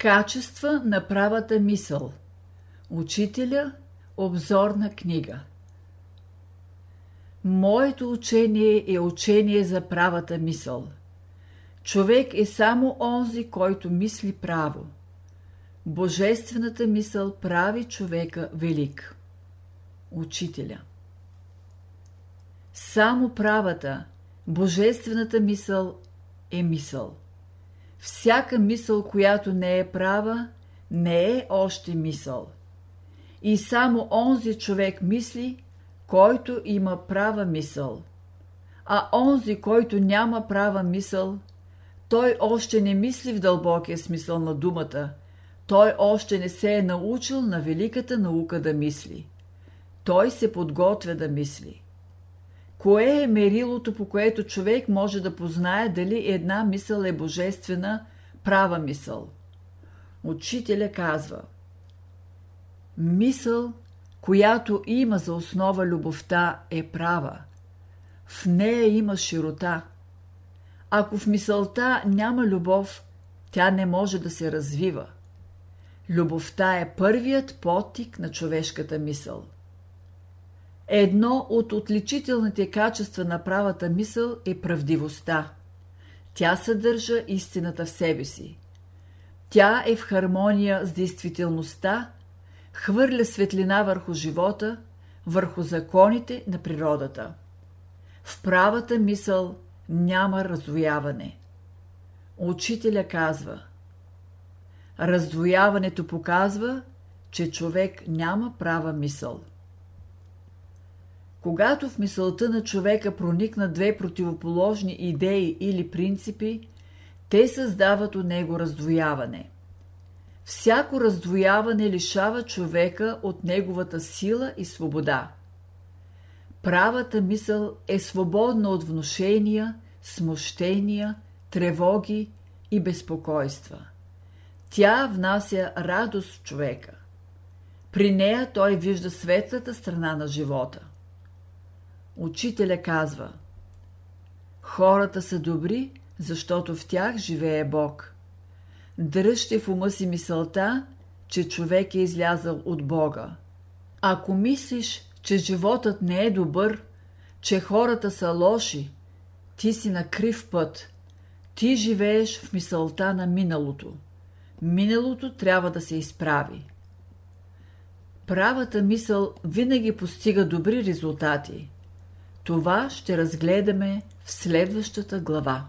Качества на правата мисъл. Учителя обзорна книга. Моето учение е учение за правата мисъл. Човек е само онзи, който мисли право. Божествената мисъл прави човека велик. Учителя. Само правата, божествената мисъл е мисъл. Всяка мисъл, която не е права, не е още мисъл. И само онзи човек мисли, който има права мисъл. А онзи, който няма права мисъл, той още не мисли в дълбокия смисъл на думата, той още не се е научил на великата наука да мисли. Той се подготвя да мисли. Кое е мерилото, по което човек може да познае дали една мисъл е божествена, права мисъл? Учителя казва Мисъл, която има за основа любовта, е права. В нея има широта. Ако в мисълта няма любов, тя не може да се развива. Любовта е първият потик на човешката мисъл. Едно от отличителните качества на правата мисъл е правдивостта. Тя съдържа истината в себе си. Тя е в хармония с действителността, хвърля светлина върху живота, върху законите на природата. В правата мисъл няма раздвояване. Учителя казва Раздвояването показва, че човек няма права мисъл. Когато в мисълта на човека проникнат две противоположни идеи или принципи, те създават у него раздвояване. Всяко раздвояване лишава човека от неговата сила и свобода. Правата мисъл е свободна от внушения, смущения, тревоги и безпокойства. Тя внася радост в човека. При нея той вижда светлата страна на живота. Учителя казва Хората са добри, защото в тях живее Бог. Дръжте в ума си мисълта, че човек е излязъл от Бога. Ако мислиш, че животът не е добър, че хората са лоши, ти си на крив път. Ти живееш в мисълта на миналото. Миналото трябва да се изправи. Правата мисъл винаги постига добри резултати. Това ще разгледаме в следващата глава.